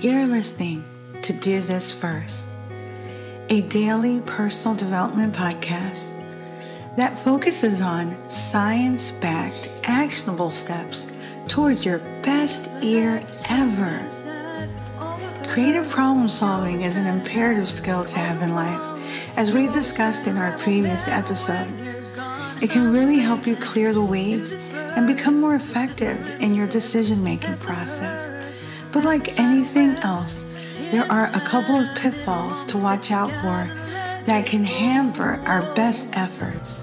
you're listening to Do This First, a daily personal development podcast that focuses on science backed, actionable steps towards your best year ever. Creative problem solving is an imperative skill to have in life, as we discussed in our previous episode. It can really help you clear the weeds and become more effective in your decision making process. But like anything else, there are a couple of pitfalls to watch out for that can hamper our best efforts.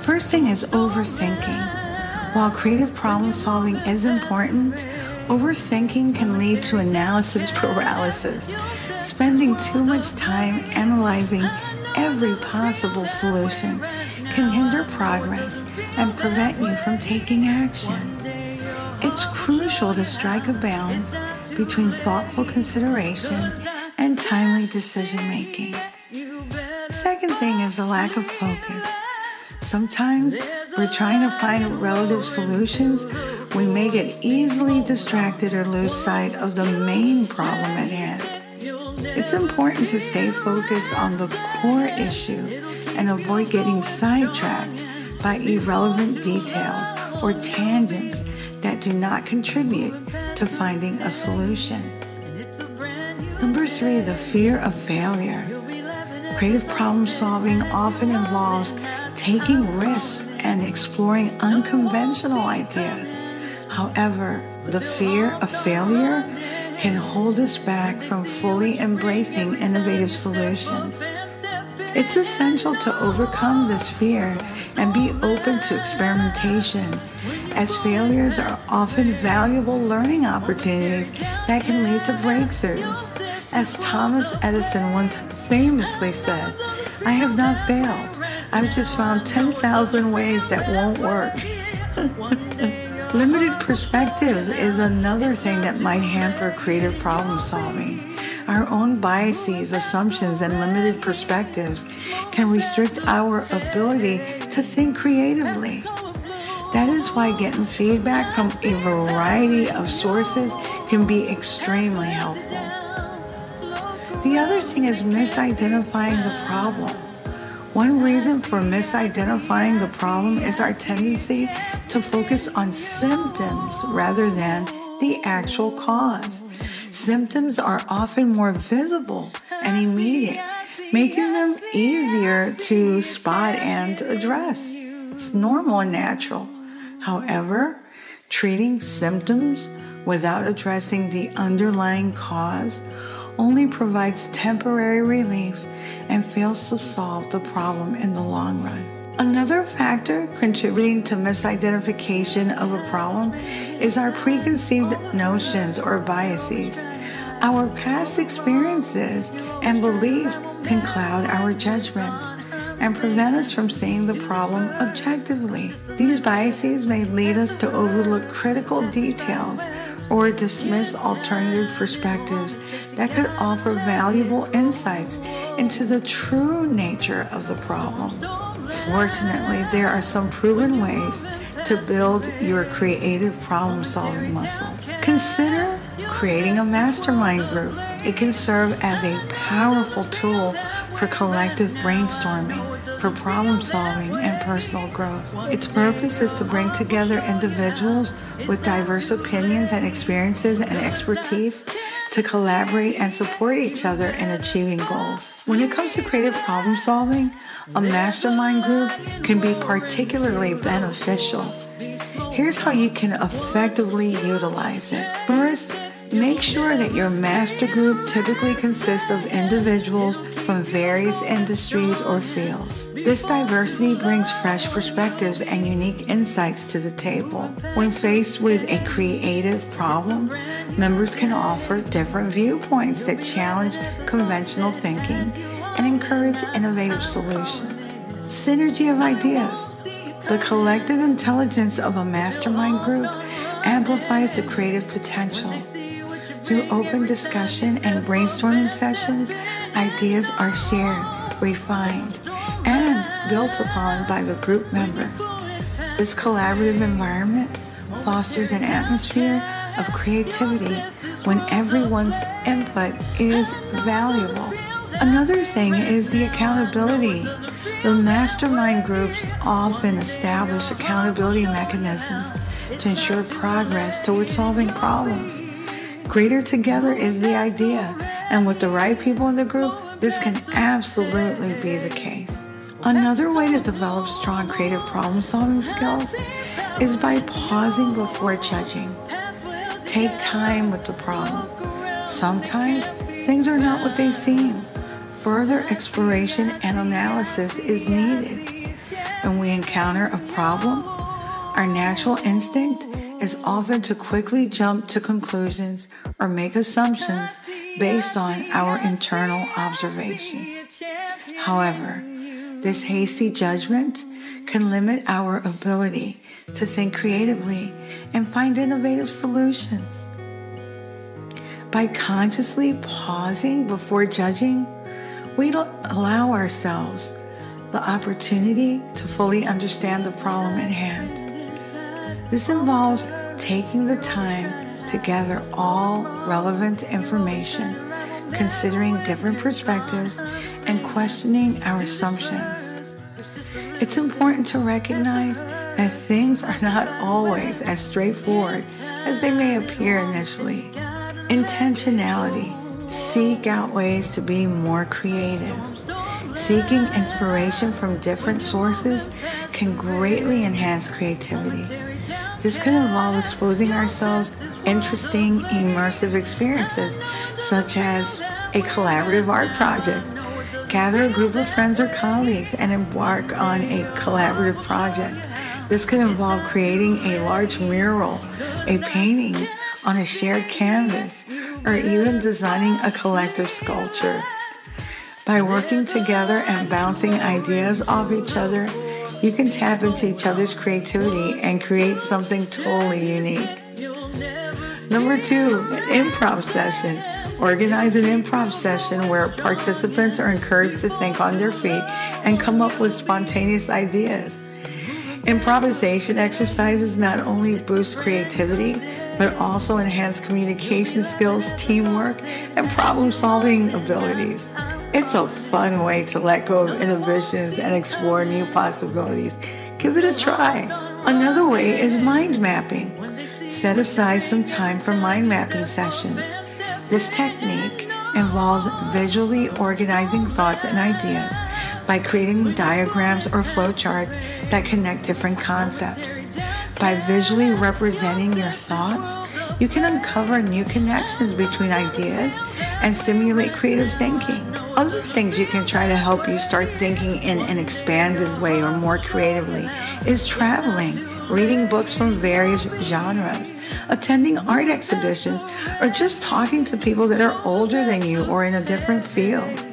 First thing is overthinking. While creative problem solving is important, overthinking can lead to analysis paralysis, spending too much time analyzing every possible solution can hinder progress and prevent you from taking action. It's crucial to strike a balance between thoughtful consideration and timely decision making. Second thing is the lack of focus. Sometimes we're trying to find relative solutions. We may get easily distracted or lose sight of the main problem at hand. It's important to stay focused on the core issue and avoid getting sidetracked by irrelevant details or tangents that do not contribute to finding a solution. Number three, the fear of failure. Creative problem solving often involves taking risks and exploring unconventional ideas. However, the fear of failure can hold us back from fully embracing innovative solutions. It's essential to overcome this fear and be open to experimentation, as failures are often valuable learning opportunities that can lead to breakthroughs. As Thomas Edison once famously said, I have not failed. I've just found 10,000 ways that won't work. Limited perspective is another thing that might hamper creative problem solving. Our own biases, assumptions, and limited perspectives can restrict our ability to think creatively. That is why getting feedback from a variety of sources can be extremely helpful. The other thing is misidentifying the problem. One reason for misidentifying the problem is our tendency to focus on symptoms rather than the actual cause. Symptoms are often more visible and immediate, making them easier to spot and address. It's normal and natural. However, treating symptoms without addressing the underlying cause only provides temporary relief and fails to solve the problem in the long run. Another factor contributing to misidentification of a problem is our preconceived notions or biases. Our past experiences and beliefs can cloud our judgment and prevent us from seeing the problem objectively. These biases may lead us to overlook critical details or dismiss alternative perspectives that could offer valuable insights into the true nature of the problem. Fortunately, there are some proven ways to build your creative problem solving muscle. Consider creating a mastermind group. It can serve as a powerful tool for collective brainstorming, for problem solving, and personal growth. Its purpose is to bring together individuals with diverse opinions and experiences and expertise to collaborate and support each other in achieving goals. When it comes to creative problem solving, a mastermind group can be particularly beneficial. Here's how you can effectively utilize it. First, Make sure that your master group typically consists of individuals from various industries or fields. This diversity brings fresh perspectives and unique insights to the table. When faced with a creative problem, members can offer different viewpoints that challenge conventional thinking and encourage innovative solutions. Synergy of ideas. The collective intelligence of a mastermind group amplifies the creative potential. Through open discussion and brainstorming sessions, ideas are shared, refined, and built upon by the group members. This collaborative environment fosters an atmosphere of creativity when everyone's input is valuable. Another thing is the accountability. The mastermind groups often establish accountability mechanisms to ensure progress towards solving problems. Greater together is the idea, and with the right people in the group, this can absolutely be the case. Another way to develop strong creative problem solving skills is by pausing before judging. Take time with the problem. Sometimes things are not what they seem. Further exploration and analysis is needed. When we encounter a problem, our natural instinct is often to quickly jump to conclusions or make assumptions based on our internal observations. However, this hasty judgment can limit our ability to think creatively and find innovative solutions. By consciously pausing before judging, we allow ourselves the opportunity to fully understand the problem at hand. This involves taking the time to gather all relevant information, considering different perspectives, and questioning our assumptions. It's important to recognize that things are not always as straightforward as they may appear initially. Intentionality. Seek out ways to be more creative. Seeking inspiration from different sources can greatly enhance creativity. This could involve exposing ourselves interesting, immersive experiences, such as a collaborative art project. Gather a group of friends or colleagues and embark on a collaborative project. This could involve creating a large mural, a painting on a shared canvas, or even designing a collective sculpture. By working together and bouncing ideas off each other, you can tap into each other's creativity and create something totally unique. Number two, an improv session. Organize an improv session where participants are encouraged to think on their feet and come up with spontaneous ideas. Improvisation exercises not only boost creativity, but also enhance communication skills, teamwork, and problem solving abilities. It's a fun way to let go of inhibitions and explore new possibilities. Give it a try. Another way is mind mapping. Set aside some time for mind mapping sessions. This technique involves visually organizing thoughts and ideas by creating diagrams or flowcharts that connect different concepts. By visually representing your thoughts, you can uncover new connections between ideas and stimulate creative thinking. Other things you can try to help you start thinking in an expanded way or more creatively is traveling, reading books from various genres, attending art exhibitions, or just talking to people that are older than you or in a different field.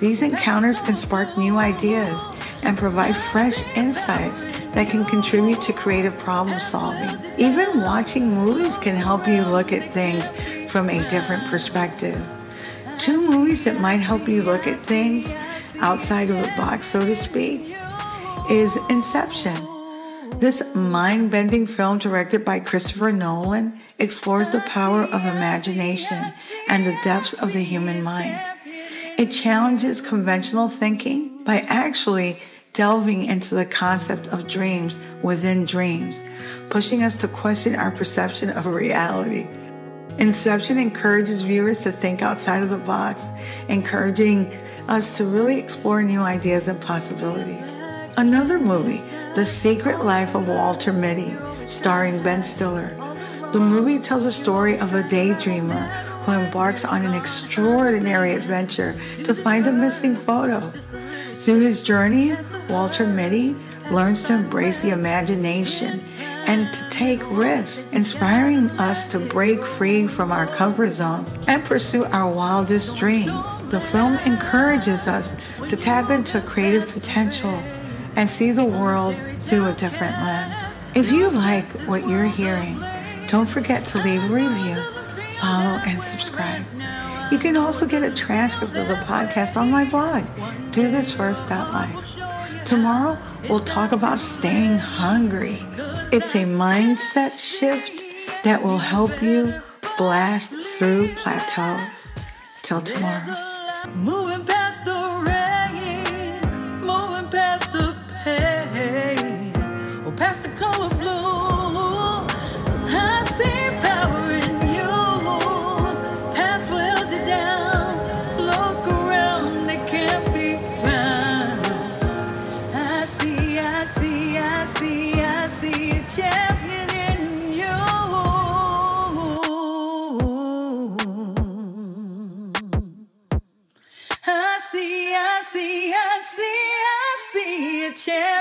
These encounters can spark new ideas and provide fresh insights that can contribute to creative problem solving. Even watching movies can help you look at things from a different perspective. Two movies that might help you look at things outside of the box, so to speak, is Inception. This mind bending film, directed by Christopher Nolan, explores the power of imagination and the depths of the human mind. It challenges conventional thinking by actually delving into the concept of dreams within dreams, pushing us to question our perception of reality. Inception encourages viewers to think outside of the box, encouraging us to really explore new ideas and possibilities. Another movie, The Secret Life of Walter Mitty, starring Ben Stiller. The movie tells a story of a daydreamer who embarks on an extraordinary adventure to find a missing photo. Through his journey, Walter Mitty learns to embrace the imagination and to take risks, inspiring us to break free from our comfort zones and pursue our wildest dreams. The film encourages us to tap into creative potential and see the world through a different lens. If you like what you're hearing, don't forget to leave a review, follow, and subscribe. You can also get a transcript of the podcast on my blog, dothisfirst.life. Tomorrow, we'll talk about staying hungry. It's a mindset shift that will help you blast through plateaus. Till tomorrow.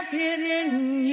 Champion in